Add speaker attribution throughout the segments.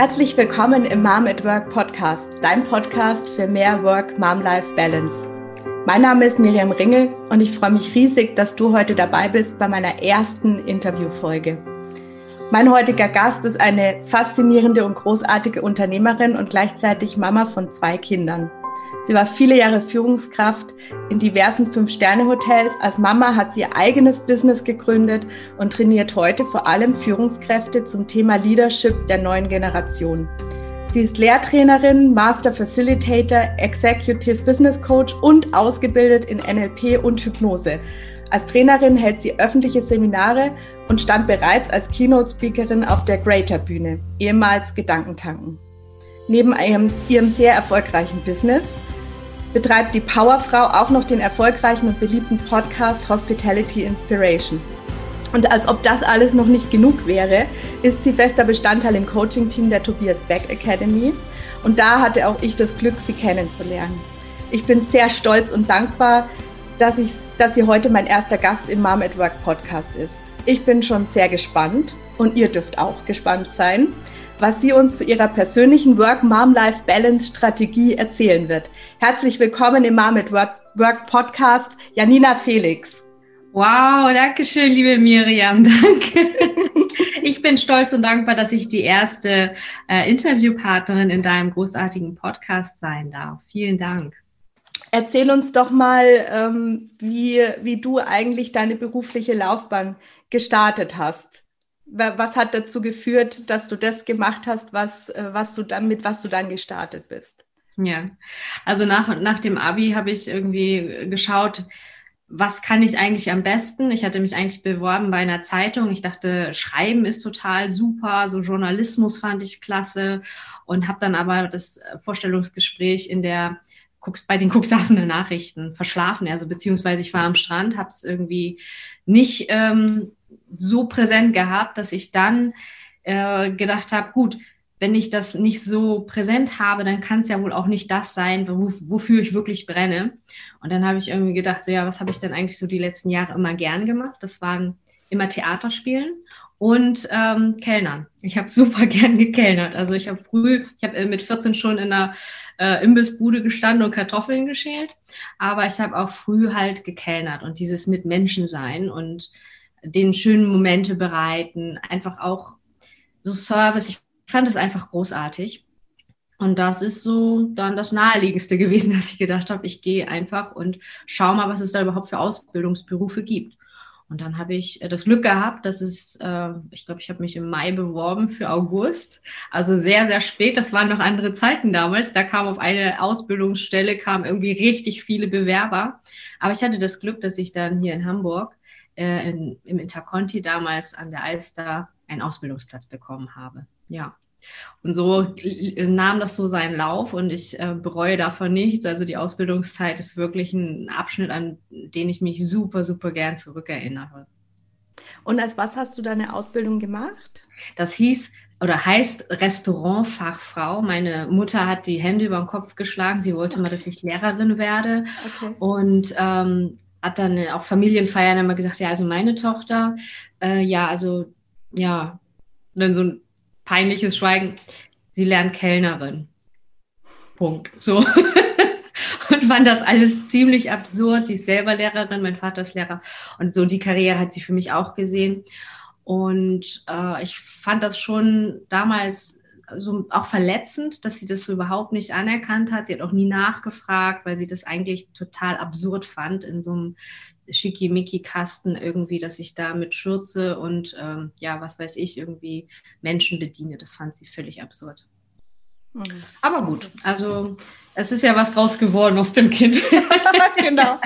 Speaker 1: Herzlich willkommen im Mom at Work Podcast, dein Podcast für mehr Work-Mom-Life-Balance. Mein Name ist Miriam Ringel und ich freue mich riesig, dass du heute dabei bist bei meiner ersten Interviewfolge. Mein heutiger Gast ist eine faszinierende und großartige Unternehmerin und gleichzeitig Mama von zwei Kindern. Sie war viele Jahre Führungskraft in diversen Fünf-Sterne-Hotels. Als Mama hat sie ihr eigenes Business gegründet und trainiert heute vor allem Führungskräfte zum Thema Leadership der neuen Generation. Sie ist Lehrtrainerin, Master Facilitator, Executive Business Coach und ausgebildet in NLP und Hypnose. Als Trainerin hält sie öffentliche Seminare und stand bereits als Keynote-Speakerin auf der Greater Bühne, ehemals Gedankentanken. Neben ihrem, sehr erfolgreichen Business betreibt die Powerfrau auch noch den erfolgreichen und beliebten Podcast Hospitality Inspiration. Und als ob das alles noch nicht genug wäre, ist sie fester Bestandteil im Coaching-Team der Tobias Beck Academy. Und da hatte auch ich das Glück, sie kennenzulernen. Ich bin sehr stolz und dankbar, dass, ich, dass sie heute mein erster Gast im Mom at Work Podcast ist. Ich bin schon sehr gespannt und ihr dürft auch gespannt sein was sie uns zu ihrer persönlichen Work-Mom-Life-Balance-Strategie erzählen wird. Herzlich willkommen im Mom at Work, Work Podcast, Janina Felix.
Speaker 2: Wow, danke schön, liebe Miriam, danke. Ich bin stolz und dankbar, dass ich die erste äh, Interviewpartnerin in deinem großartigen Podcast sein darf. Vielen Dank.
Speaker 1: Erzähl uns doch mal, ähm, wie, wie du eigentlich deine berufliche Laufbahn gestartet hast was hat dazu geführt, dass du das gemacht hast, was, äh, was du dann, mit was du dann gestartet bist?
Speaker 2: Ja, also nach, nach dem Abi habe ich irgendwie geschaut, was kann ich eigentlich am besten? Ich hatte mich eigentlich beworben bei einer Zeitung. Ich dachte, Schreiben ist total super, so Journalismus fand ich klasse und habe dann aber das Vorstellungsgespräch in der bei den Cuxhavener Nachrichten verschlafen. Also beziehungsweise ich war am Strand, habe es irgendwie nicht ähm, so präsent gehabt, dass ich dann äh, gedacht habe, gut, wenn ich das nicht so präsent habe, dann kann es ja wohl auch nicht das sein, wo, wofür ich wirklich brenne. Und dann habe ich irgendwie gedacht, so ja, was habe ich denn eigentlich so die letzten Jahre immer gern gemacht? Das waren immer Theaterspielen und ähm, Kellnern. Ich habe super gern gekellnert. Also ich habe früh, ich habe äh, mit 14 schon in einer äh, Imbissbude gestanden und Kartoffeln geschält, aber ich habe auch früh halt gekellnert und dieses mit Menschen sein und den schönen Momente bereiten, einfach auch so Service. Ich fand das einfach großartig. Und das ist so dann das Naheliegendste gewesen, dass ich gedacht habe, ich gehe einfach und schaue mal, was es da überhaupt für Ausbildungsberufe gibt. Und dann habe ich äh, das Glück gehabt, dass es, äh, ich glaube, ich habe mich im Mai beworben für August. Also sehr, sehr spät. Das waren noch andere Zeiten damals. Da kam auf eine Ausbildungsstelle, kamen irgendwie richtig viele Bewerber. Aber ich hatte das Glück, dass ich dann hier in Hamburg äh, in, im Interconti damals an der Alster einen Ausbildungsplatz bekommen habe. Ja. Und so nahm das so seinen Lauf und ich äh, bereue davon nichts. Also die Ausbildungszeit ist wirklich ein Abschnitt, an den ich mich super, super gern zurückerinnere.
Speaker 1: Und als was hast du deine Ausbildung gemacht?
Speaker 2: Das hieß oder heißt Restaurantfachfrau. Meine Mutter hat die Hände über den Kopf geschlagen. Sie wollte okay. mal, dass ich Lehrerin werde. Okay. Und ähm, hat dann auch Familienfeiern immer gesagt, ja, also meine Tochter, äh, ja, also ja, und dann so ein peinliches Schweigen, sie lernt Kellnerin. Punkt. So. und fand das alles ziemlich absurd. Sie ist selber Lehrerin, mein Vater ist Lehrer. Und so die Karriere hat sie für mich auch gesehen. Und äh, ich fand das schon damals so auch verletzend, dass sie das so überhaupt nicht anerkannt hat. Sie hat auch nie nachgefragt, weil sie das eigentlich total absurd fand in so einem Schickimicki-Kasten irgendwie, dass ich da mit Schürze und ähm, ja, was weiß ich, irgendwie Menschen bediene. Das fand sie völlig absurd. Mhm. Aber gut, also es ist ja was draus geworden aus dem Kind.
Speaker 1: genau.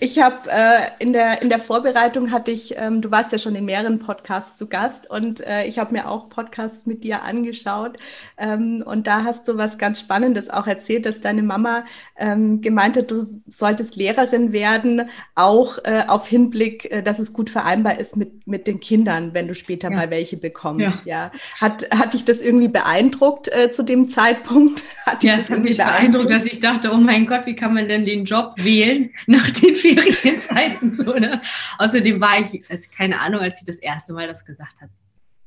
Speaker 1: Ich habe äh, in, der, in der Vorbereitung hatte ich, ähm, du warst ja schon in mehreren Podcasts zu Gast und äh, ich habe mir auch Podcasts mit dir angeschaut ähm, und da hast du was ganz Spannendes auch erzählt, dass deine Mama ähm, gemeint hat, du solltest Lehrerin werden, auch äh, auf Hinblick, äh, dass es gut vereinbar ist mit, mit den Kindern, wenn du später ja. mal welche bekommst. Ja. ja. Hat, hat dich das irgendwie beeindruckt äh, zu dem Zeitpunkt?
Speaker 2: Hat dich ja, das, das irgendwie beeindruckt? dass ich dachte, oh mein Gott, wie kann man denn den Job wählen nach den Ferienzeiten? So, ne? Außerdem war ich, also keine Ahnung, als sie das erste Mal das gesagt hat.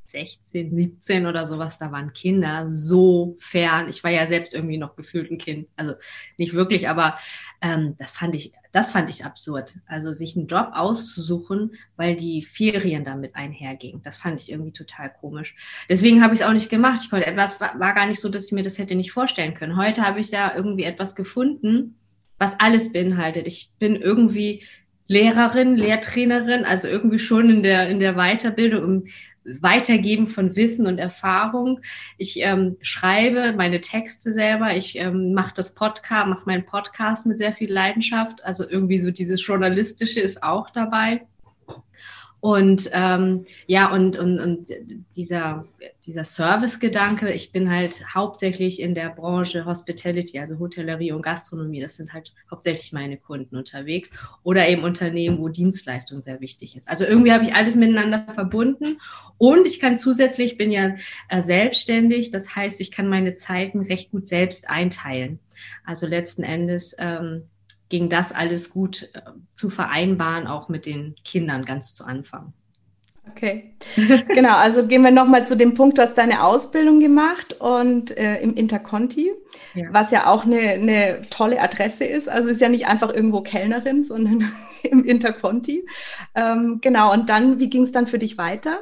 Speaker 2: 16, 17 oder sowas, da waren Kinder so fern. Ich war ja selbst irgendwie noch gefühlt ein Kind. Also nicht wirklich, aber ähm, das fand ich, das fand ich absurd. Also sich einen Job auszusuchen, weil die Ferien damit einhergingen. Das fand ich irgendwie total komisch. Deswegen habe ich es auch nicht gemacht. Ich konnte etwas, war, gar nicht so, dass ich mir das hätte nicht vorstellen können. Heute habe ich ja irgendwie etwas gefunden, was alles beinhaltet. Ich bin irgendwie Lehrerin, Lehrtrainerin, also irgendwie schon in der, in der Weiterbildung, im Weitergeben von Wissen und Erfahrung. Ich ähm, schreibe meine Texte selber, ich ähm, mache das Podcast, mache meinen Podcast mit sehr viel Leidenschaft. Also irgendwie so dieses Journalistische ist auch dabei. Und ähm, ja, und, und, und dieser, dieser Service-Gedanke, ich bin halt hauptsächlich in der Branche Hospitality, also Hotellerie und Gastronomie, das sind halt hauptsächlich meine Kunden unterwegs oder eben Unternehmen, wo Dienstleistung sehr wichtig ist. Also irgendwie habe ich alles miteinander verbunden und ich kann zusätzlich, ich bin ja äh, selbstständig, das heißt, ich kann meine Zeiten recht gut selbst einteilen. Also letzten Endes ähm, ging das alles gut äh, zu vereinbaren, auch mit den Kindern ganz zu Anfang.
Speaker 1: Okay, genau. Also gehen wir nochmal zu dem Punkt, du hast deine Ausbildung gemacht und äh, im Interconti, ja. was ja auch eine, eine, tolle Adresse ist. Also ist ja nicht einfach irgendwo Kellnerin, sondern im Interconti. Ähm, genau. Und dann, wie ging es dann für dich weiter?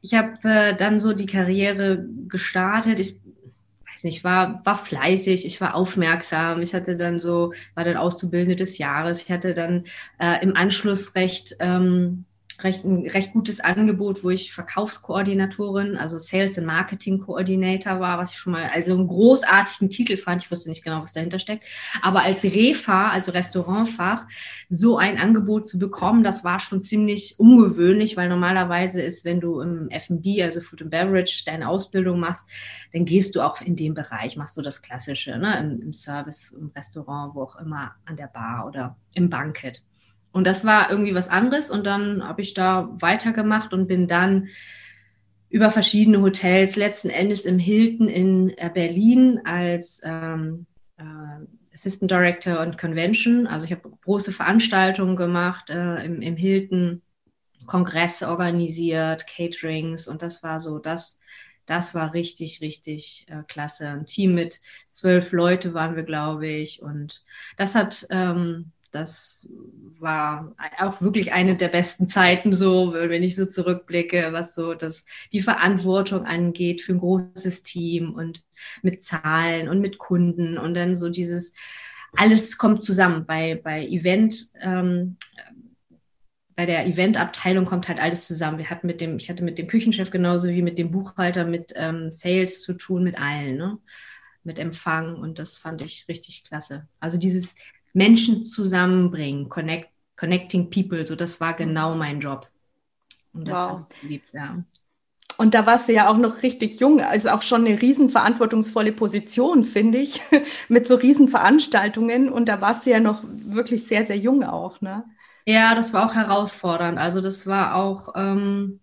Speaker 2: Ich habe äh, dann so die Karriere gestartet. Ich weiß nicht, war, war fleißig, ich war aufmerksam, ich hatte dann so, war dann Auszubildende des Jahres, ich hatte dann äh, im Anschluss recht ähm, recht, ein recht gutes Angebot, wo ich Verkaufskoordinatorin, also Sales and Marketing Coordinator war, was ich schon mal also einen großartigen Titel fand. Ich wusste nicht genau, was dahinter steckt. Aber als Refa, also Restaurantfach, so ein Angebot zu bekommen, das war schon ziemlich ungewöhnlich, weil normalerweise ist, wenn du im F&B, also Food and Beverage, deine Ausbildung machst, dann gehst du auch in dem Bereich, machst du das Klassische, ne? Im, im Service, im Restaurant, wo auch immer, an der Bar oder im Banket. Und das war irgendwie was anderes. Und dann habe ich da weitergemacht und bin dann über verschiedene Hotels, letzten Endes im Hilton in äh, Berlin als ähm, äh, Assistant Director und Convention. Also ich habe große Veranstaltungen gemacht äh, im, im Hilton, Kongresse organisiert, Caterings und das war so das, das war richtig, richtig äh, klasse. Ein Team mit zwölf Leute waren wir, glaube ich. Und das hat ähm, das war auch wirklich eine der besten Zeiten so, wenn ich so zurückblicke, was so das, die Verantwortung angeht für ein großes Team und mit Zahlen und mit Kunden und dann so dieses, alles kommt zusammen. Bei, bei Event, ähm, bei der Eventabteilung kommt halt alles zusammen. Wir hatten mit dem, ich hatte mit dem Küchenchef genauso wie mit dem Buchhalter mit ähm, Sales zu tun, mit allen, ne? mit Empfang und das fand ich richtig klasse. Also dieses Menschen zusammenbringen, connect, connecting people, so das war genau mein Job.
Speaker 1: Und das wow. ich geliebt, ja. Und da warst du ja auch noch richtig jung, also auch schon eine riesenverantwortungsvolle Position, finde ich, mit so Riesenveranstaltungen. Und da warst du ja noch wirklich sehr, sehr jung auch, ne?
Speaker 2: Ja, das war auch herausfordernd. Also das war auch, ähm,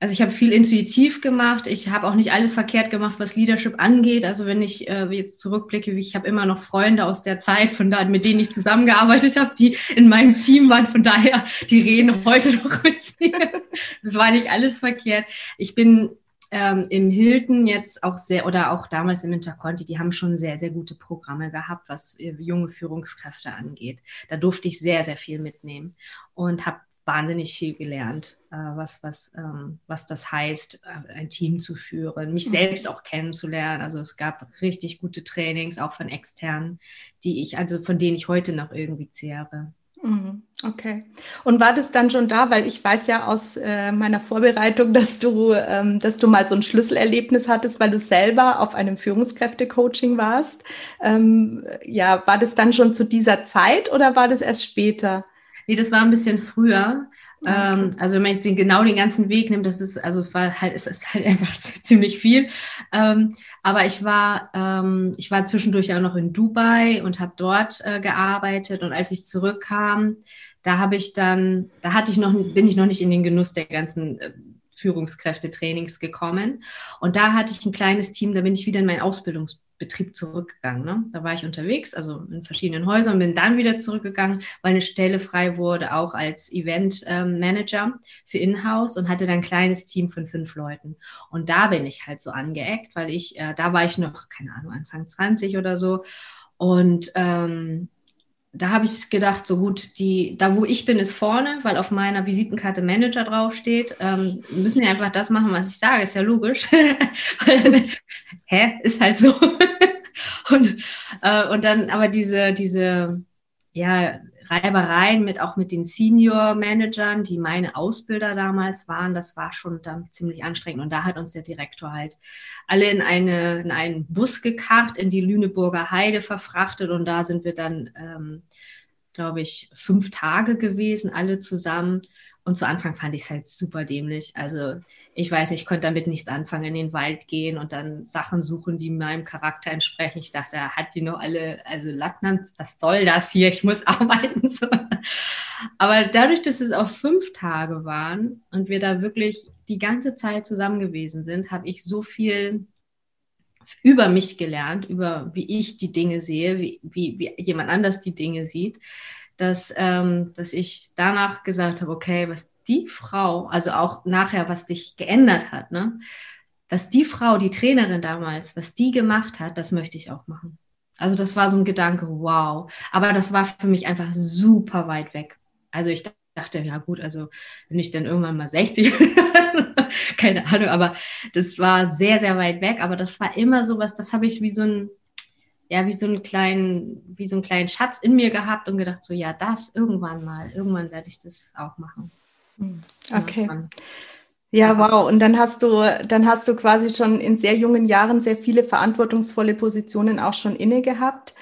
Speaker 2: also ich habe viel intuitiv gemacht. Ich habe auch nicht alles verkehrt gemacht, was Leadership angeht. Also wenn ich äh, jetzt zurückblicke, ich habe immer noch Freunde aus der Zeit, von da, mit denen ich zusammengearbeitet habe, die in meinem Team waren. Von daher, die reden heute noch mit mir. Das war nicht alles verkehrt. Ich bin ähm, im Hilton jetzt auch sehr, oder auch damals im Interconti, die haben schon sehr, sehr gute Programme gehabt, was äh, junge Führungskräfte angeht. Da durfte ich sehr, sehr viel mitnehmen und habe wahnsinnig viel gelernt, äh, was, was, ähm, was das heißt, äh, ein Team zu führen, mich mhm. selbst auch kennenzulernen. Also es gab richtig gute Trainings, auch von externen, die ich, also von denen ich heute noch irgendwie zehre.
Speaker 1: Mhm. Okay. Und war das dann schon da, weil ich weiß ja aus äh, meiner Vorbereitung, dass du, ähm, dass du mal so ein Schlüsselerlebnis hattest, weil du selber auf einem Führungskräfte-Coaching warst. Ähm, ja, war das dann schon zu dieser Zeit oder war das erst später?
Speaker 2: Nee, das war ein bisschen früher. Okay. Ähm, also wenn man jetzt den, genau den ganzen Weg nimmt, das ist, also es war halt, es ist halt einfach ziemlich viel. Ähm, aber ich war, ähm, ich war zwischendurch auch noch in Dubai und habe dort äh, gearbeitet. Und als ich zurückkam, da habe ich dann, da hatte ich noch, bin ich noch nicht in den Genuss der ganzen äh, Führungskräfte-Trainings gekommen. Und da hatte ich ein kleines Team, da bin ich wieder in meinen Ausbildungs Betrieb zurückgegangen. Ne? Da war ich unterwegs, also in verschiedenen Häusern, bin dann wieder zurückgegangen, weil eine Stelle frei wurde, auch als Event-Manager ähm, für Inhouse und hatte dann ein kleines Team von fünf Leuten. Und da bin ich halt so angeeckt, weil ich, äh, da war ich noch, keine Ahnung, Anfang 20 oder so. Und ähm, da habe ich gedacht, so gut, die, da wo ich bin, ist vorne, weil auf meiner Visitenkarte Manager draufsteht. Ähm, müssen wir einfach das machen, was ich sage, ist ja logisch. Hä? Ist halt so. und, äh, und dann aber diese, diese, ja, Reibereien mit auch mit den Senior-Managern, die meine Ausbilder damals waren, das war schon dann ziemlich anstrengend. Und da hat uns der Direktor halt alle in, eine, in einen Bus gekarrt, in die Lüneburger Heide verfrachtet und da sind wir dann, ähm, glaube ich, fünf Tage gewesen, alle zusammen. Und zu Anfang fand ich es halt super dämlich. Also ich weiß nicht, ich konnte damit nichts anfangen, in den Wald gehen und dann Sachen suchen, die meinem Charakter entsprechen. Ich dachte, hat die noch alle, also Lattland, was soll das hier? Ich muss arbeiten. Aber dadurch, dass es auch fünf Tage waren und wir da wirklich die ganze Zeit zusammen gewesen sind, habe ich so viel über mich gelernt, über wie ich die Dinge sehe, wie, wie, wie jemand anders die Dinge sieht dass, ähm, dass ich danach gesagt habe, okay, was die Frau, also auch nachher, was sich geändert hat, ne? was die Frau, die Trainerin damals, was die gemacht hat, das möchte ich auch machen. Also das war so ein Gedanke, wow. Aber das war für mich einfach super weit weg. Also ich dachte, ja gut, also wenn ich dann irgendwann mal 60, keine Ahnung, aber das war sehr, sehr weit weg. Aber das war immer so was, das habe ich wie so ein, ja, wie so einen kleinen, wie so einen kleinen Schatz in mir gehabt und gedacht, so ja, das irgendwann mal, irgendwann werde ich das auch machen.
Speaker 1: Hm, okay. Ja, wow. Und dann hast du, dann hast du quasi schon in sehr jungen Jahren sehr viele verantwortungsvolle Positionen auch schon inne gehabt.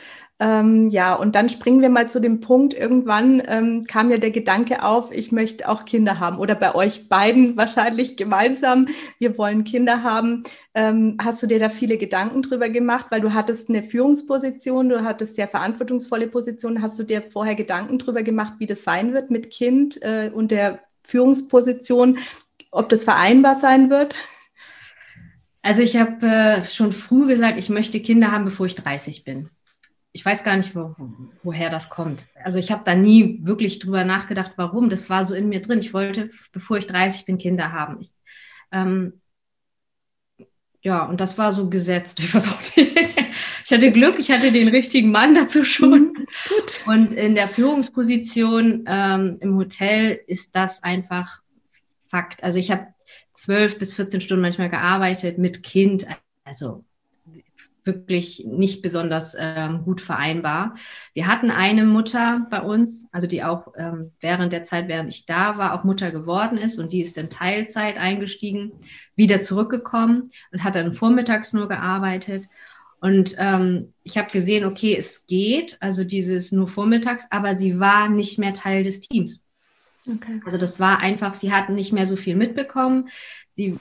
Speaker 1: Ähm, ja, und dann springen wir mal zu dem Punkt. Irgendwann ähm, kam ja der Gedanke auf, ich möchte auch Kinder haben oder bei euch beiden wahrscheinlich gemeinsam. Wir wollen Kinder haben. Ähm, hast du dir da viele Gedanken drüber gemacht, weil du hattest eine Führungsposition, du hattest sehr verantwortungsvolle Position. Hast du dir vorher Gedanken drüber gemacht, wie das sein wird mit Kind äh, und der Führungsposition, ob das vereinbar sein wird?
Speaker 2: Also ich habe äh, schon früh gesagt, ich möchte Kinder haben, bevor ich 30 bin ich weiß gar nicht, wo, woher das kommt. Also ich habe da nie wirklich drüber nachgedacht, warum. Das war so in mir drin. Ich wollte, bevor ich 30 bin, Kinder haben. Ich, ähm, ja, und das war so gesetzt. Ich, weiß auch nicht. ich hatte Glück, ich hatte den richtigen Mann dazu schon. Mhm, und in der Führungsposition ähm, im Hotel ist das einfach Fakt. Also ich habe zwölf bis 14 Stunden manchmal gearbeitet mit Kind. Also wirklich nicht besonders ähm, gut vereinbar. Wir hatten eine Mutter bei uns, also die auch ähm, während der Zeit, während ich da war, auch Mutter geworden ist und die ist in Teilzeit eingestiegen, wieder zurückgekommen und hat dann vormittags nur gearbeitet. Und ähm, ich habe gesehen, okay, es geht, also dieses nur vormittags, aber sie war nicht mehr Teil des Teams. Okay. Also das war einfach, sie hatten nicht mehr so viel mitbekommen. Sie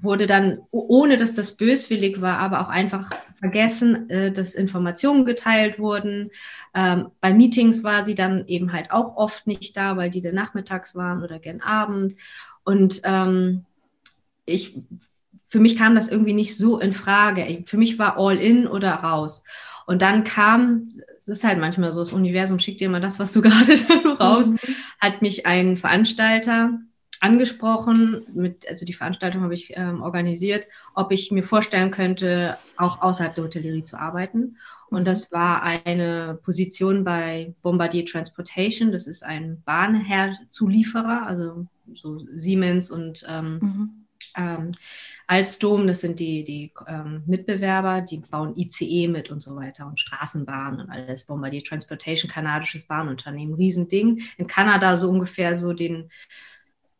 Speaker 2: wurde dann, ohne dass das böswillig war, aber auch einfach vergessen, äh, dass Informationen geteilt wurden. Ähm, bei Meetings war sie dann eben halt auch oft nicht da, weil die dann nachmittags waren oder gern Abend. Und ähm, ich, für mich kam das irgendwie nicht so in Frage. Für mich war all in oder raus. Und dann kam es ist halt manchmal so, das Universum schickt dir immer das, was du gerade raus. Mhm. Hat mich ein Veranstalter angesprochen, mit, also die Veranstaltung habe ich ähm, organisiert, ob ich mir vorstellen könnte, auch außerhalb der Hotellerie zu arbeiten. Und mhm. das war eine Position bei Bombardier Transportation. Das ist ein Bahnherzulieferer, also so Siemens und ähm, mhm. Ähm, Alstom, das sind die, die ähm, Mitbewerber, die bauen ICE mit und so weiter und Straßenbahnen und alles. Bombardier Transportation, kanadisches Bahnunternehmen, Riesending. In Kanada so ungefähr so den,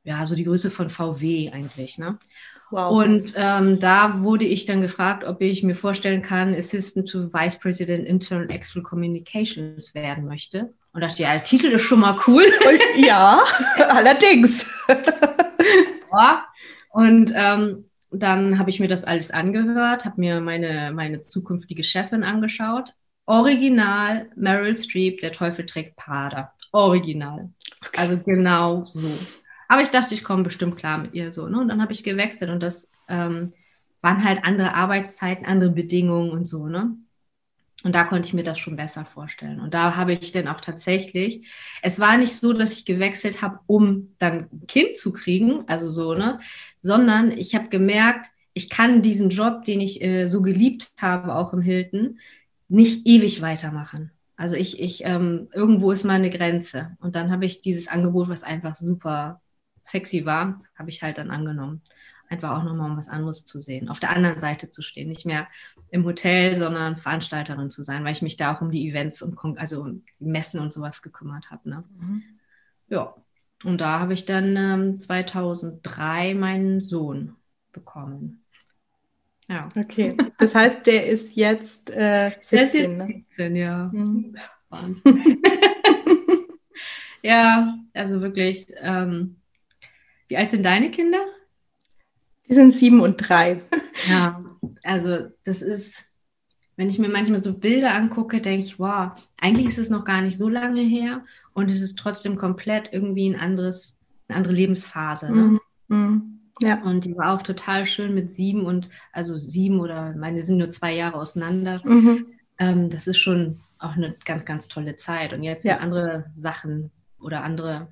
Speaker 2: ja, so die Größe von VW eigentlich, ne? Wow. Und ähm, da wurde ich dann gefragt, ob ich mir vorstellen kann, Assistant to Vice President Internal External Communications werden möchte. Und da dachte, ja, der Titel ist schon mal cool.
Speaker 1: ja, allerdings.
Speaker 2: ja. Und ähm, dann habe ich mir das alles angehört, habe mir meine, meine zukünftige Chefin angeschaut. Original Meryl Streep, der Teufel trägt Prada. Original. Also genau so. Aber ich dachte, ich komme bestimmt klar mit ihr so. Ne? Und dann habe ich gewechselt und das ähm, waren halt andere Arbeitszeiten, andere Bedingungen und so. Ne? Und da konnte ich mir das schon besser vorstellen. Und da habe ich dann auch tatsächlich, es war nicht so, dass ich gewechselt habe, um dann ein Kind zu kriegen, also so, ne, sondern ich habe gemerkt, ich kann diesen Job, den ich äh, so geliebt habe, auch im Hilton, nicht ewig weitermachen. Also ich, ich, ähm, irgendwo ist meine Grenze. Und dann habe ich dieses Angebot, was einfach super sexy war, habe ich halt dann angenommen einfach auch nochmal um was anderes zu sehen, auf der anderen Seite zu stehen, nicht mehr im Hotel, sondern Veranstalterin zu sein, weil ich mich da auch um die Events und also um die Messen und sowas gekümmert habe. Ne? Mhm. Ja, und da habe ich dann ähm, 2003 meinen Sohn bekommen.
Speaker 1: Ja. Okay, das heißt, der ist jetzt äh, 17, ist jetzt ne?
Speaker 2: 17, ja. Mhm. Wahnsinn. ja, also wirklich. Ähm, wie alt sind deine Kinder?
Speaker 1: Die sind sieben und drei.
Speaker 2: Ja, also das ist, wenn ich mir manchmal so Bilder angucke, denke ich, wow, eigentlich ist es noch gar nicht so lange her und es ist trotzdem komplett irgendwie ein anderes, eine andere Lebensphase. Ne? Mhm. mhm. Ja. Und die war auch total schön mit sieben und also sieben oder meine sind nur zwei Jahre auseinander. Mhm. Ähm, das ist schon auch eine ganz, ganz tolle Zeit. Und jetzt ja. andere Sachen oder andere,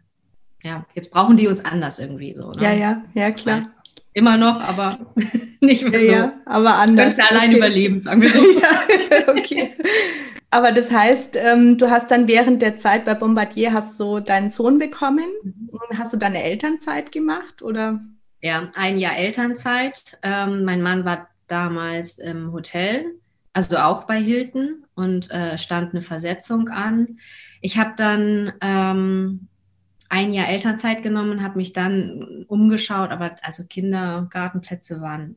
Speaker 2: ja, jetzt brauchen die uns anders irgendwie so.
Speaker 1: Ne? Ja, ja, ja, klar.
Speaker 2: Immer noch, aber nicht mehr so. Ja,
Speaker 1: aber anders.
Speaker 2: Könnte allein okay. überleben, sagen wir so. ja,
Speaker 1: okay. Aber das heißt, ähm, du hast dann während der Zeit bei Bombardier hast du deinen Sohn bekommen. Mhm. Hast du deine Elternzeit gemacht oder?
Speaker 2: Ja, ein Jahr Elternzeit. Ähm, mein Mann war damals im Hotel, also auch bei Hilton und äh, stand eine Versetzung an. Ich habe dann ähm, ein Jahr Elternzeit genommen, habe mich dann umgeschaut, aber also Kindergartenplätze waren,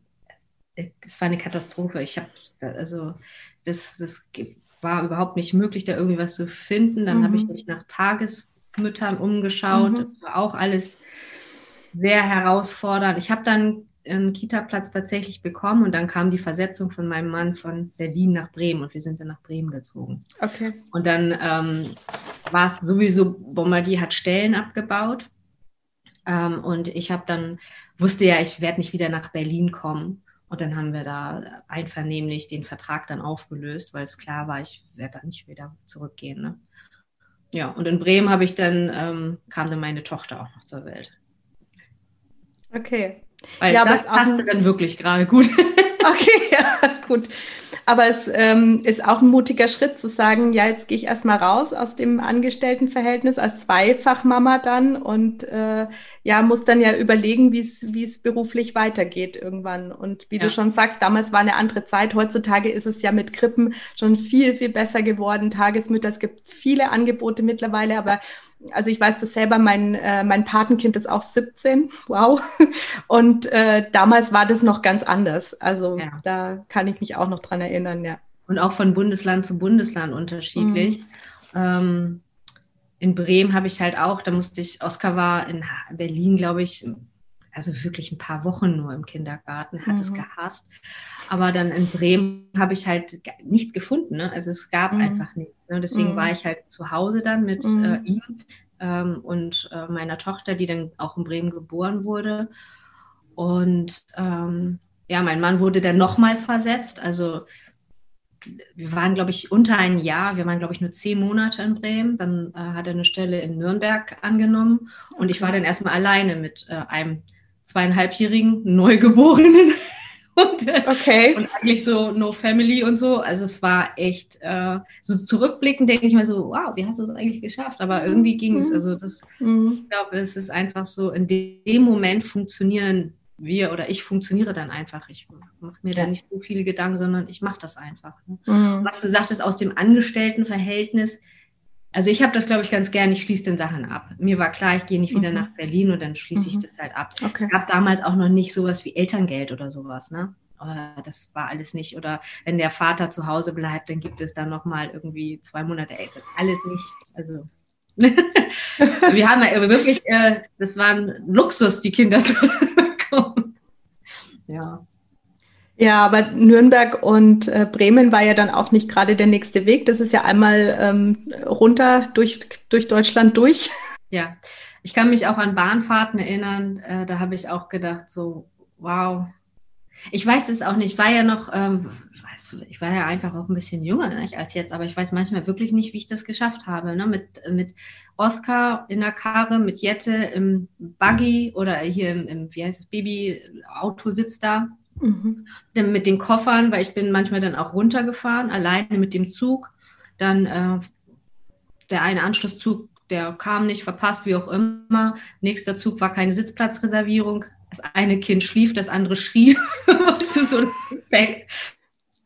Speaker 2: es war eine Katastrophe. Ich habe, also das, das war überhaupt nicht möglich, da irgendwie was zu finden. Dann mhm. habe ich mich nach Tagesmüttern umgeschaut. Mhm. Das war auch alles sehr herausfordernd. Ich habe dann einen Kita-Platz tatsächlich bekommen und dann kam die Versetzung von meinem Mann von Berlin nach Bremen und wir sind dann nach Bremen gezogen.
Speaker 1: Okay.
Speaker 2: Und dann ähm, war es sowieso, Bombardier hat Stellen abgebaut ähm, und ich habe dann, wusste ja, ich werde nicht wieder nach Berlin kommen. Und dann haben wir da einvernehmlich den Vertrag dann aufgelöst, weil es klar war, ich werde da nicht wieder zurückgehen. Ne? Ja, und in Bremen habe ich dann, ähm, kam dann meine Tochter auch noch zur Welt.
Speaker 1: Okay.
Speaker 2: Weil ja, das passte dann wirklich gerade gut.
Speaker 1: Okay, ja, gut. Aber es ähm, ist auch ein mutiger Schritt zu sagen, ja, jetzt gehe ich erstmal raus aus dem Angestelltenverhältnis als Zweifachmama dann und äh, ja, muss dann ja überlegen, wie es beruflich weitergeht irgendwann. Und wie ja. du schon sagst, damals war eine andere Zeit. Heutzutage ist es ja mit Krippen schon viel, viel besser geworden. Tagesmütter, es gibt viele Angebote mittlerweile, aber also ich weiß das selber, mein, äh, mein Patenkind ist auch 17, wow. Und äh, damals war das noch ganz anders. Also ja. da kann ich mich auch noch dran erinnern, ja.
Speaker 2: Und auch von Bundesland zu Bundesland unterschiedlich. Mhm. Ähm, in Bremen habe ich halt auch, da musste ich, Oskar war in Berlin, glaube ich, also wirklich ein paar Wochen nur im Kindergarten, hat mhm. es gehasst. Aber dann in Bremen habe ich halt nichts gefunden. Ne? Also es gab mhm. einfach nichts. Ne? Deswegen mhm. war ich halt zu Hause dann mit mhm. äh, ihm ähm, und äh, meiner Tochter, die dann auch in Bremen geboren wurde. Und ähm, ja, mein Mann wurde dann nochmal versetzt. Also wir waren, glaube ich, unter ein Jahr. Wir waren, glaube ich, nur zehn Monate in Bremen. Dann äh, hat er eine Stelle in Nürnberg angenommen. Und ich war dann erstmal alleine mit äh, einem zweieinhalbjährigen Neugeborenen. und, äh, okay. und eigentlich so No Family und so. Also es war echt, äh, so zurückblickend denke ich mir so, wow, wie hast du das eigentlich geschafft? Aber irgendwie ging es. Mhm. Also das, mhm. ich glaube, es ist einfach so, in dem Moment funktionieren wir oder ich funktioniere dann einfach. Ich mache mir ja. da nicht so viele Gedanken, sondern ich mache das einfach. Ne? Mhm. Was du sagtest, aus dem Angestelltenverhältnis, also ich habe das, glaube ich, ganz gern, ich schließe den Sachen ab. Mir war klar, ich gehe nicht wieder mhm. nach Berlin und dann schließe mhm. ich das halt ab. Okay. Es gab damals auch noch nicht sowas wie Elterngeld oder sowas, ne? Das war alles nicht. Oder wenn der Vater zu Hause bleibt, dann gibt es dann nochmal irgendwie zwei Monate Eltern. Alles nicht. Also wir haben ja wirklich, äh, das war ein Luxus, die Kinder zu.
Speaker 1: Ja. Ja, aber Nürnberg und äh, Bremen war ja dann auch nicht gerade der nächste Weg. Das ist ja einmal ähm, runter durch, durch Deutschland durch.
Speaker 2: Ja, ich kann mich auch an Bahnfahrten erinnern. Äh, da habe ich auch gedacht, so, wow, Ich weiß es auch nicht. Ich war ja noch, ähm, ich war ja einfach auch ein bisschen jünger nicht, als jetzt, aber ich weiß manchmal wirklich nicht, wie ich das geschafft habe. Ne? Mit, mit Oscar in der Karre, mit Jette im Buggy oder hier im, im wie heißt es, Baby-Auto sitzt da. Mhm. Mit den Koffern, weil ich bin manchmal dann auch runtergefahren, alleine mit dem Zug. Dann äh, der eine Anschlusszug, der kam nicht, verpasst, wie auch immer. Nächster Zug war keine Sitzplatzreservierung. Das eine Kind schlief, das andere schrie. weißt du, so weg.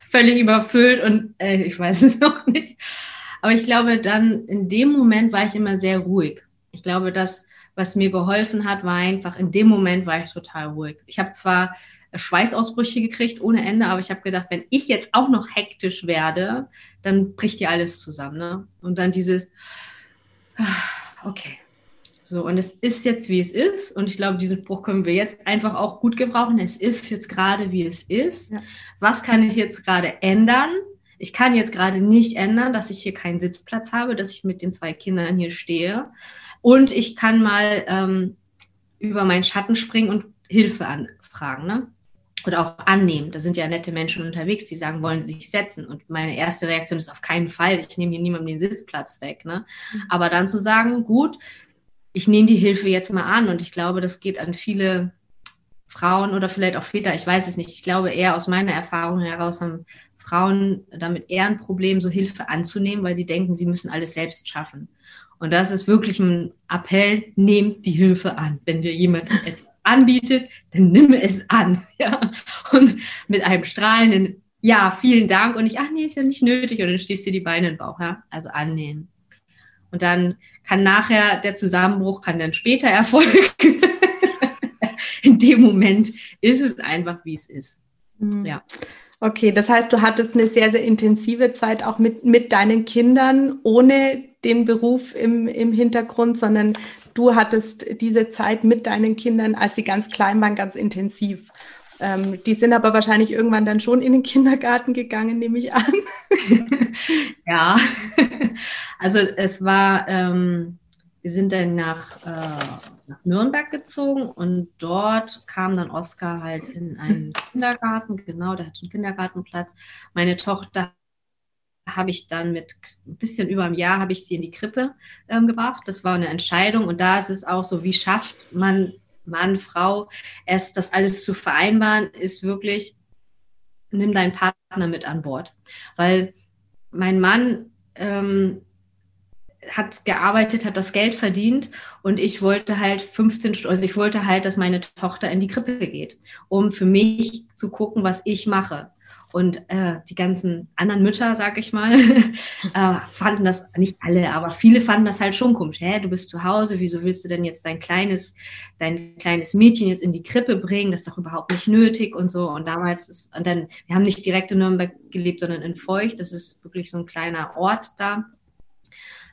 Speaker 2: Völlig überfüllt und äh, ich weiß es noch nicht. Aber ich glaube, dann in dem Moment war ich immer sehr ruhig. Ich glaube, das, was mir geholfen hat, war einfach, in dem Moment war ich total ruhig. Ich habe zwar Schweißausbrüche gekriegt ohne Ende, aber ich habe gedacht, wenn ich jetzt auch noch hektisch werde, dann bricht hier alles zusammen. Ne? Und dann dieses, ah, okay. So, und es ist jetzt, wie es ist. Und ich glaube, diesen Spruch können wir jetzt einfach auch gut gebrauchen. Es ist jetzt gerade, wie es ist. Ja. Was kann ich jetzt gerade ändern? Ich kann jetzt gerade nicht ändern, dass ich hier keinen Sitzplatz habe, dass ich mit den zwei Kindern hier stehe. Und ich kann mal ähm, über meinen Schatten springen und Hilfe anfragen. Ne? oder auch annehmen. Da sind ja nette Menschen unterwegs, die sagen, wollen sie sich setzen. Und meine erste Reaktion ist auf keinen Fall, ich nehme hier niemandem den Sitzplatz weg. Ne? Mhm. Aber dann zu sagen, gut, ich nehme die Hilfe jetzt mal an. Und ich glaube, das geht an viele Frauen oder vielleicht auch Väter, ich weiß es nicht. Ich glaube eher aus meiner Erfahrung heraus haben Frauen damit eher ein Problem, so Hilfe anzunehmen, weil sie denken, sie müssen alles selbst schaffen. Und das ist wirklich ein Appell, nehmt die Hilfe an. Wenn dir jemand etwas anbietet, dann nimm es an. Ja? Und mit einem strahlenden Ja, vielen Dank. Und ich, ach nee, ist ja nicht nötig. Und dann stehst du die Beine in den Bauch. Ja? Also annehmen. Und dann kann nachher der Zusammenbruch, kann dann später erfolgen. in dem Moment ist es einfach, wie es ist.
Speaker 1: Mhm. Ja. Okay, das heißt, du hattest eine sehr, sehr intensive Zeit auch mit, mit deinen Kindern, ohne den Beruf im, im Hintergrund, sondern du hattest diese Zeit mit deinen Kindern, als sie ganz klein waren, ganz intensiv. Ähm, die sind aber wahrscheinlich irgendwann dann schon in den Kindergarten gegangen, nehme ich an.
Speaker 2: ja, also es war, ähm, wir sind dann nach, äh, nach Nürnberg gezogen und dort kam dann Oskar halt in einen Kindergarten, genau, der hat einen Kindergartenplatz. Meine Tochter habe ich dann mit ein bisschen über einem Jahr habe ich sie in die Krippe ähm, gebracht. Das war eine Entscheidung und da ist es auch so, wie schafft man Mann, Frau, es das alles zu vereinbaren, ist wirklich, nimm deinen Partner mit an Bord. Weil mein Mann ähm, hat gearbeitet, hat das Geld verdient und ich wollte halt 15 Stunden, also ich wollte halt, dass meine Tochter in die Krippe geht, um für mich zu gucken, was ich mache. Und äh, die ganzen anderen Mütter, sag ich mal, äh, fanden das, nicht alle, aber viele fanden das halt schon komisch. Hä, du bist zu Hause, wieso willst du denn jetzt dein kleines, dein kleines Mädchen jetzt in die Krippe bringen? Das ist doch überhaupt nicht nötig und so. Und damals ist, und dann, wir haben nicht direkt in Nürnberg gelebt, sondern in Feucht. Das ist wirklich so ein kleiner Ort da,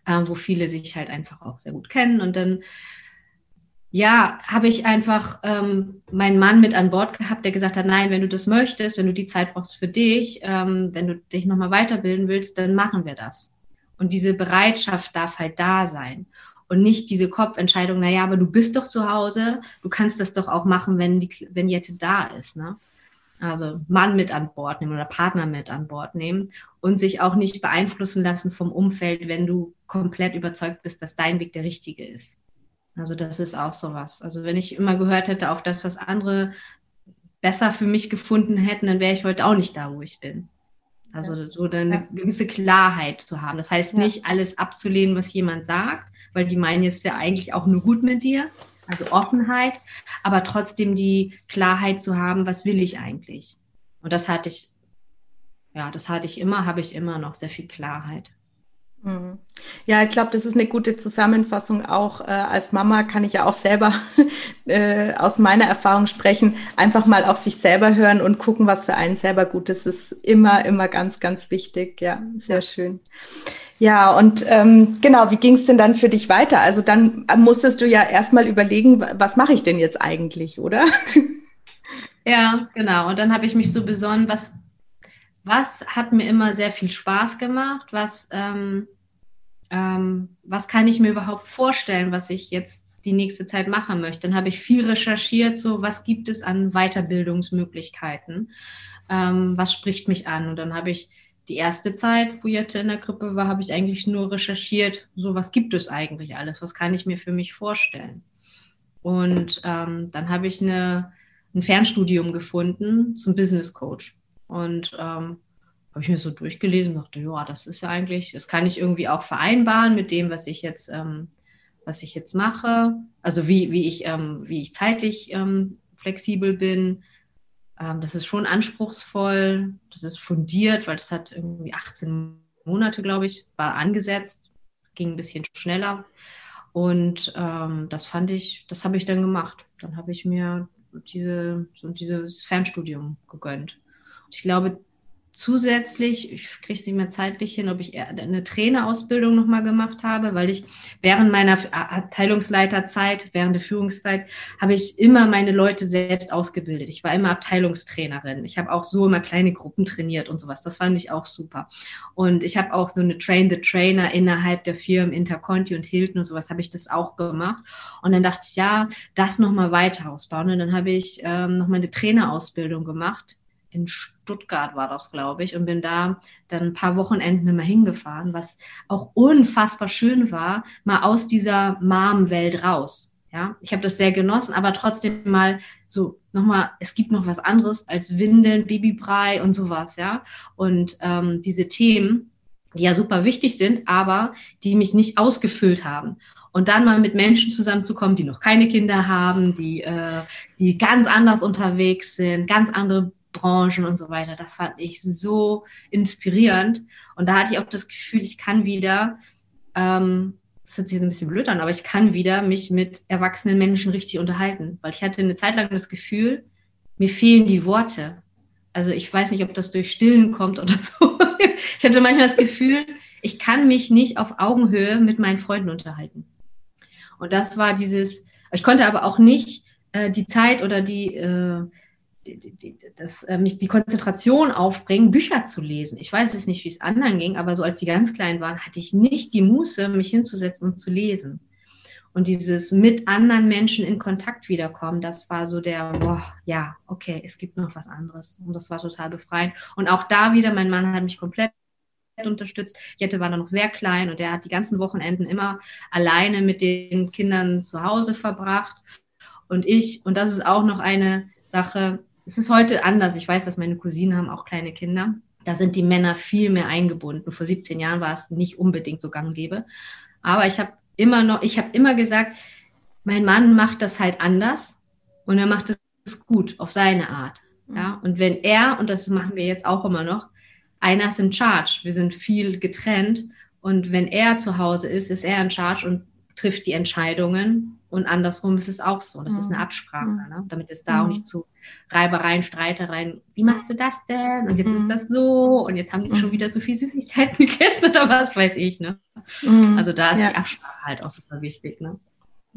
Speaker 2: äh, wo viele sich halt einfach auch sehr gut kennen. Und dann ja, habe ich einfach ähm, meinen Mann mit an Bord gehabt, der gesagt hat, nein, wenn du das möchtest, wenn du die Zeit brauchst für dich, ähm, wenn du dich nochmal weiterbilden willst, dann machen wir das. Und diese Bereitschaft darf halt da sein. Und nicht diese Kopfentscheidung, naja, aber du bist doch zu Hause, du kannst das doch auch machen, wenn, die, wenn Jette da ist. Ne? Also Mann mit an Bord nehmen oder Partner mit an Bord nehmen und sich auch nicht beeinflussen lassen vom Umfeld, wenn du komplett überzeugt bist, dass dein Weg der richtige ist. Also das ist auch sowas. Also wenn ich immer gehört hätte auf das, was andere besser für mich gefunden hätten, dann wäre ich heute auch nicht da, wo ich bin. Also so eine ja. gewisse Klarheit zu haben. Das heißt nicht alles abzulehnen, was jemand sagt, weil die meinen jetzt ja eigentlich auch nur gut mit dir, also Offenheit, aber trotzdem die Klarheit zu haben, was will ich eigentlich? Und das hatte ich, ja, das hatte ich immer, habe ich immer noch sehr viel Klarheit.
Speaker 1: Mhm. Ja, ich glaube, das ist eine gute Zusammenfassung. Auch äh, als Mama kann ich ja auch selber äh, aus meiner Erfahrung sprechen. Einfach mal auf sich selber hören und gucken, was für einen selber gut ist. ist immer, immer ganz, ganz wichtig. Ja, sehr schön. Ja, und ähm, genau, wie ging es denn dann für dich weiter? Also dann musstest du ja erstmal überlegen, was mache ich denn jetzt eigentlich, oder?
Speaker 2: Ja, genau. Und dann habe ich mich so besonnen, was, was hat mir immer sehr viel Spaß gemacht, was ähm, ähm, was kann ich mir überhaupt vorstellen, was ich jetzt die nächste Zeit machen möchte. Dann habe ich viel recherchiert, so was gibt es an Weiterbildungsmöglichkeiten, ähm, was spricht mich an. Und dann habe ich die erste Zeit, wo Jette in der Krippe war, habe ich eigentlich nur recherchiert, so was gibt es eigentlich alles, was kann ich mir für mich vorstellen. Und ähm, dann habe ich eine, ein Fernstudium gefunden zum Business Coach. Und ähm, habe ich mir so durchgelesen und dachte, ja, das ist ja eigentlich, das kann ich irgendwie auch vereinbaren mit dem, was ich jetzt, ähm, was ich jetzt mache. Also wie, wie ich, ähm, wie ich zeitlich ähm, flexibel bin. Ähm, das ist schon anspruchsvoll, das ist fundiert, weil das hat irgendwie 18 Monate, glaube ich, war angesetzt, ging ein bisschen schneller. Und ähm, das fand ich, das habe ich dann gemacht. Dann habe ich mir diese, so dieses Fernstudium gegönnt. Ich glaube, zusätzlich, ich kriege es nicht mehr zeitlich hin, ob ich eine Trainerausbildung nochmal gemacht habe, weil ich während meiner Abteilungsleiterzeit, während der Führungszeit, habe ich immer meine Leute selbst ausgebildet. Ich war immer Abteilungstrainerin. Ich habe auch so immer kleine Gruppen trainiert und sowas. Das fand ich auch super. Und ich habe auch so eine Train the Trainer innerhalb der Firmen Interconti und Hilton und sowas habe ich das auch gemacht. Und dann dachte ich, ja, das nochmal weiter ausbauen. Und dann habe ich ähm, nochmal eine Trainerausbildung gemacht in Stuttgart war das, glaube ich, und bin da dann ein paar Wochenenden immer hingefahren, was auch unfassbar schön war, mal aus dieser Mom-Welt raus. Ja, ich habe das sehr genossen, aber trotzdem mal so nochmal, es gibt noch was anderes als Windeln, Babybrei und sowas, ja. Und ähm, diese Themen, die ja super wichtig sind, aber die mich nicht ausgefüllt haben. Und dann mal mit Menschen zusammenzukommen, die noch keine Kinder haben, die, äh, die ganz anders unterwegs sind, ganz andere Branchen und so weiter. Das fand ich so inspirierend. Und da hatte ich auch das Gefühl, ich kann wieder, ähm, das hört sich ein bisschen blöd an, aber ich kann wieder mich mit erwachsenen Menschen richtig unterhalten. Weil ich hatte eine Zeit lang das Gefühl, mir fehlen die Worte. Also ich weiß nicht, ob das durch Stillen kommt oder so. Ich hatte manchmal das Gefühl, ich kann mich nicht auf Augenhöhe mit meinen Freunden unterhalten. Und das war dieses, ich konnte aber auch nicht äh, die Zeit oder die, äh, die, das, äh, mich die Konzentration aufbringen, Bücher zu lesen. Ich weiß es nicht, wie es anderen ging, aber so als sie ganz klein waren, hatte ich nicht die Muße, mich hinzusetzen und zu lesen. Und dieses mit anderen Menschen in Kontakt wiederkommen, das war so der, boah, ja, okay, es gibt noch was anderes. Und das war total befreiend. Und auch da wieder, mein Mann hat mich komplett unterstützt. Jette war da noch sehr klein und er hat die ganzen Wochenenden immer alleine mit den Kindern zu Hause verbracht. Und ich, und das ist auch noch eine Sache, es ist heute anders. Ich weiß, dass meine Cousinen haben auch kleine Kinder. Da sind die Männer viel mehr eingebunden. Vor 17 Jahren war es nicht unbedingt so gang gäbe. Aber ich habe immer noch, ich habe immer gesagt, mein Mann macht das halt anders und er macht es gut auf seine Art. Ja, mhm. und wenn er, und das machen wir jetzt auch immer noch, einer ist in Charge. Wir sind viel getrennt. Und wenn er zu Hause ist, ist er in Charge und trifft die Entscheidungen. Und andersrum ist es auch so. Das ist eine mhm. Absprache, mhm. ne? damit es da auch nicht zu Reibereien, Streitereien. Wie machst du das denn? Und jetzt mhm. ist das so. Und jetzt haben die mhm. schon wieder so viel Süßigkeiten gegessen oder was weiß ich. Ne? Mhm. Also da ist ja. die Absprache halt auch super wichtig. Ne?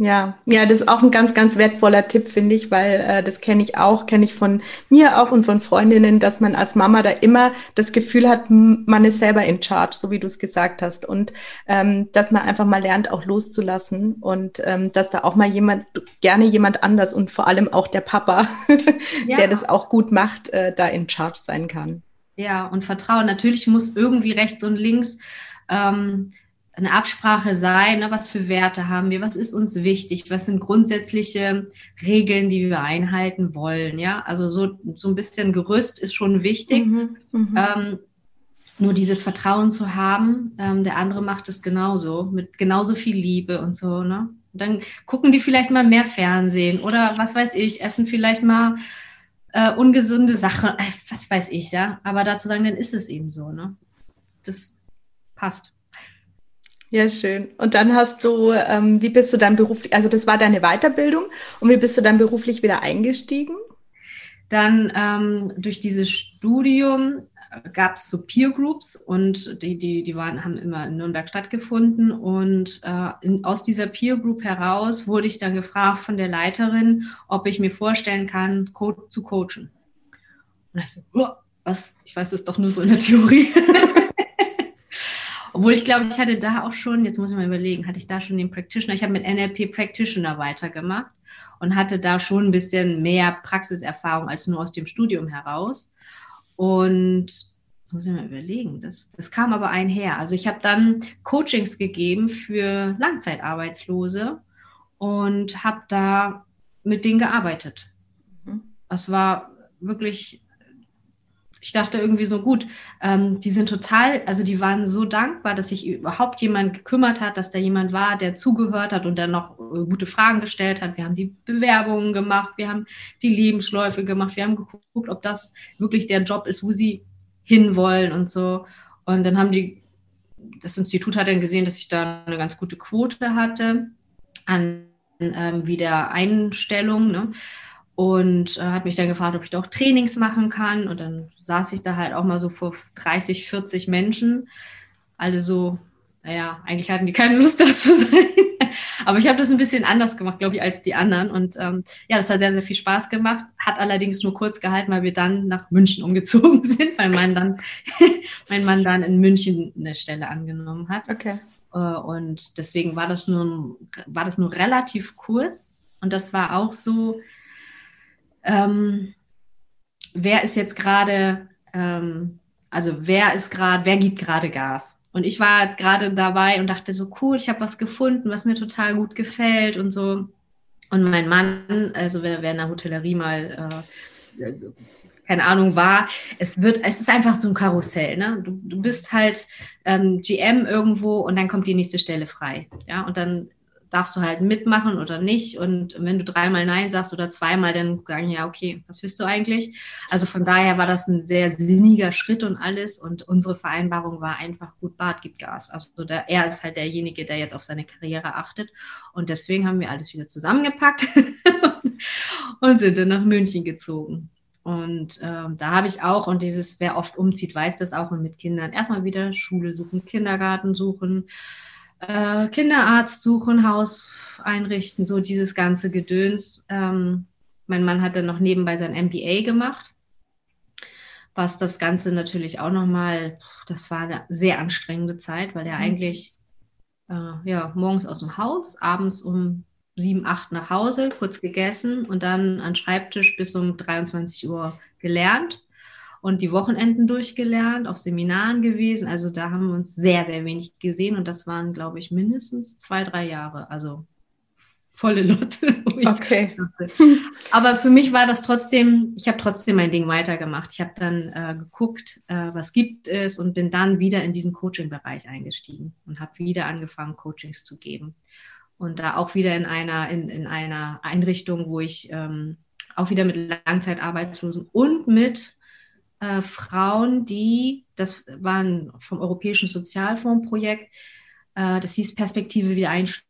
Speaker 1: Ja, ja, das ist auch ein ganz, ganz wertvoller Tipp, finde ich, weil äh, das kenne ich auch, kenne ich von mir auch und von Freundinnen, dass man als Mama da immer das Gefühl hat, man ist selber in charge, so wie du es gesagt hast. Und ähm, dass man einfach mal lernt, auch loszulassen und ähm, dass da auch mal jemand, gerne jemand anders und vor allem auch der Papa, ja. der das auch gut macht, äh, da in charge sein kann.
Speaker 2: Ja, und Vertrauen. Natürlich muss irgendwie rechts und links ähm, eine Absprache sein, ne, was für Werte haben wir, was ist uns wichtig, was sind grundsätzliche Regeln, die wir einhalten wollen. Ja, also so, so ein bisschen Gerüst ist schon wichtig. Mhm, mh. ähm, nur dieses Vertrauen zu haben, ähm, der andere macht es genauso, mit genauso viel Liebe und so, ne? Und dann gucken die vielleicht mal mehr Fernsehen oder was weiß ich, essen vielleicht mal äh, ungesunde Sachen, was weiß ich, ja. Aber dazu sagen, dann ist es eben so, ne? Das passt.
Speaker 1: Ja, schön. Und dann hast du, ähm, wie bist du dann beruflich, also das war deine Weiterbildung und wie bist du dann beruflich wieder eingestiegen?
Speaker 2: Dann ähm, durch dieses Studium äh, gab es so Peer Groups und die, die, die waren, haben immer in Nürnberg stattgefunden. Und äh, in, aus dieser Peer Group heraus wurde ich dann gefragt von der Leiterin, ob ich mir vorstellen kann, Co zu coachen. Und ich so, was? Ich weiß das doch nur so in der Theorie. Obwohl ich glaube, ich hatte da auch schon, jetzt muss ich mal überlegen, hatte ich da schon den Practitioner, ich habe mit NLP Practitioner weitergemacht und hatte da schon ein bisschen mehr Praxiserfahrung als nur aus dem Studium heraus. Und jetzt muss ich mal überlegen, das, das kam aber einher. Also ich habe dann Coachings gegeben für Langzeitarbeitslose und habe da mit denen gearbeitet. Mhm. Das war wirklich ich dachte irgendwie so gut, ähm, die sind total, also die waren so dankbar, dass sich überhaupt jemand gekümmert hat, dass da jemand war, der zugehört hat und dann noch äh, gute Fragen gestellt hat. Wir haben die Bewerbungen gemacht, wir haben die Lebensläufe gemacht, wir haben geguckt, ob das wirklich der Job ist, wo sie hinwollen und so. Und dann haben die, das Institut hat dann gesehen, dass ich da eine ganz gute Quote hatte an ähm, Wiedereinstellung. Ne? Und äh, hat mich dann gefragt, ob ich doch Trainings machen kann. Und dann saß ich da halt auch mal so vor 30, 40 Menschen. Alle so, naja, eigentlich hatten die keine Lust da zu sein. Aber ich habe das ein bisschen anders gemacht, glaube ich, als die anderen. Und ähm, ja, das hat sehr, sehr viel Spaß gemacht. Hat allerdings nur kurz gehalten, weil wir dann nach München umgezogen sind, weil mein, dann, mein Mann dann in München eine Stelle angenommen hat.
Speaker 1: Okay.
Speaker 2: Äh, und deswegen war das, nur, war das nur relativ kurz. Und das war auch so, ähm, wer ist jetzt gerade, ähm, also wer ist gerade, wer gibt gerade Gas? Und ich war gerade dabei und dachte so, cool, ich habe was gefunden, was mir total gut gefällt und so. Und mein Mann, also wenn er in der Hotellerie mal, äh, keine Ahnung, war, es wird, es ist einfach so ein Karussell, ne? Du, du bist halt ähm, GM irgendwo und dann kommt die nächste Stelle frei. Ja, und dann darfst du halt mitmachen oder nicht. Und wenn du dreimal Nein sagst oder zweimal, dann sagen ja, okay, was willst du eigentlich? Also von daher war das ein sehr sinniger Schritt und alles. Und unsere Vereinbarung war einfach, gut, Bart gibt Gas. Also der, er ist halt derjenige, der jetzt auf seine Karriere achtet. Und deswegen haben wir alles wieder zusammengepackt und sind dann nach München gezogen. Und ähm, da habe ich auch, und dieses, wer oft umzieht, weiß das auch, und mit Kindern erstmal wieder Schule suchen, Kindergarten suchen, äh, Kinderarzt suchen, Haus einrichten, so dieses ganze Gedöns. Ähm, mein Mann hat dann noch nebenbei sein MBA gemacht, was das Ganze natürlich auch nochmal, das war eine sehr anstrengende Zeit, weil er mhm. eigentlich äh, ja, morgens aus dem Haus, abends um sieben, acht nach Hause, kurz gegessen und dann an Schreibtisch bis um 23 Uhr gelernt und die Wochenenden durchgelernt, auf Seminaren gewesen. Also da haben wir uns sehr, sehr wenig gesehen und das waren, glaube ich, mindestens zwei, drei Jahre. Also volle Lotte.
Speaker 1: Okay.
Speaker 2: Aber für mich war das trotzdem, ich habe trotzdem mein Ding weitergemacht. Ich habe dann äh, geguckt, äh, was gibt es und bin dann wieder in diesen Coaching-Bereich eingestiegen und habe wieder angefangen, Coachings zu geben. Und da auch wieder in einer, in, in einer Einrichtung, wo ich ähm, auch wieder mit Langzeitarbeitslosen und mit äh, Frauen, die, das waren vom Europäischen Sozialfondsprojekt, äh, das hieß Perspektive Wiedereinstieg.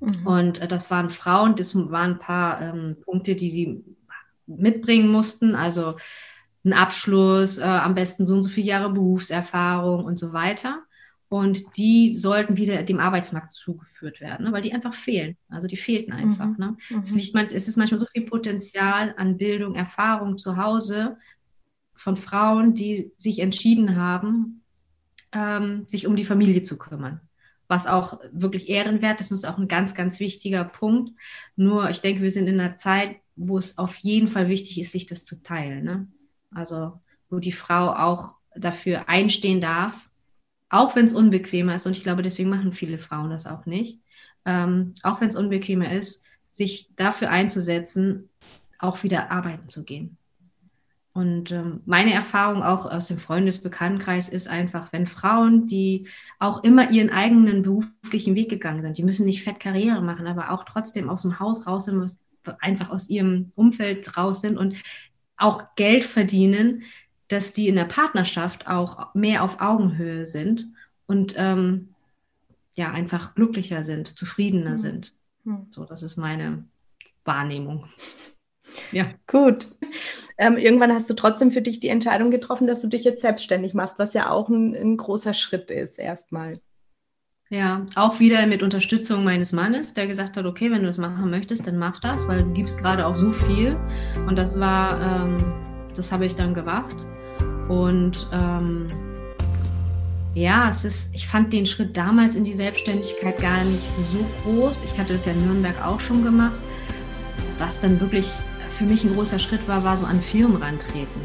Speaker 2: Mhm. Und äh, das waren Frauen, das waren ein paar ähm, Punkte, die sie mitbringen mussten, also ein Abschluss, äh, am besten so und so viele Jahre Berufserfahrung und so weiter. Und die sollten wieder dem Arbeitsmarkt zugeführt werden, ne? weil die einfach fehlen. Also die fehlten einfach. Mhm. Ne? Mhm. Es, liegt, es ist manchmal so viel Potenzial an Bildung, Erfahrung zu Hause von Frauen, die sich entschieden haben, ähm, sich um die Familie zu kümmern. Was auch wirklich ehrenwert ist und ist auch ein ganz, ganz wichtiger Punkt. Nur ich denke, wir sind in einer Zeit, wo es auf jeden Fall wichtig ist, sich das zu teilen. Ne? Also wo die Frau auch dafür einstehen darf, auch wenn es unbequemer ist, und ich glaube, deswegen machen viele Frauen das auch nicht, ähm, auch wenn es unbequemer ist, sich dafür einzusetzen, auch wieder arbeiten zu gehen. Und ähm, meine Erfahrung auch aus dem Freundesbekanntenkreis ist einfach, wenn Frauen, die auch immer ihren eigenen beruflichen Weg gegangen sind, die müssen nicht fett Karriere machen, aber auch trotzdem aus dem Haus raus sind, einfach aus ihrem Umfeld raus sind und auch Geld verdienen, dass die in der Partnerschaft auch mehr auf Augenhöhe sind und ähm, ja, einfach glücklicher sind, zufriedener mhm. sind. Mhm. So, das ist meine Wahrnehmung.
Speaker 1: Ja. Gut. Ähm, irgendwann hast du trotzdem für dich die Entscheidung getroffen, dass du dich jetzt selbstständig machst, was ja auch ein, ein großer Schritt ist, erstmal.
Speaker 2: Ja, auch wieder mit Unterstützung meines Mannes, der gesagt hat, okay, wenn du das machen möchtest, dann mach das, weil du gibst gerade auch so viel. Und das war, ähm, das habe ich dann gemacht. Und ähm, ja, es ist, ich fand den Schritt damals in die Selbstständigkeit gar nicht so groß. Ich hatte das ja in Nürnberg auch schon gemacht. Was dann wirklich für mich ein großer Schritt war, war so an Firmen rantreten.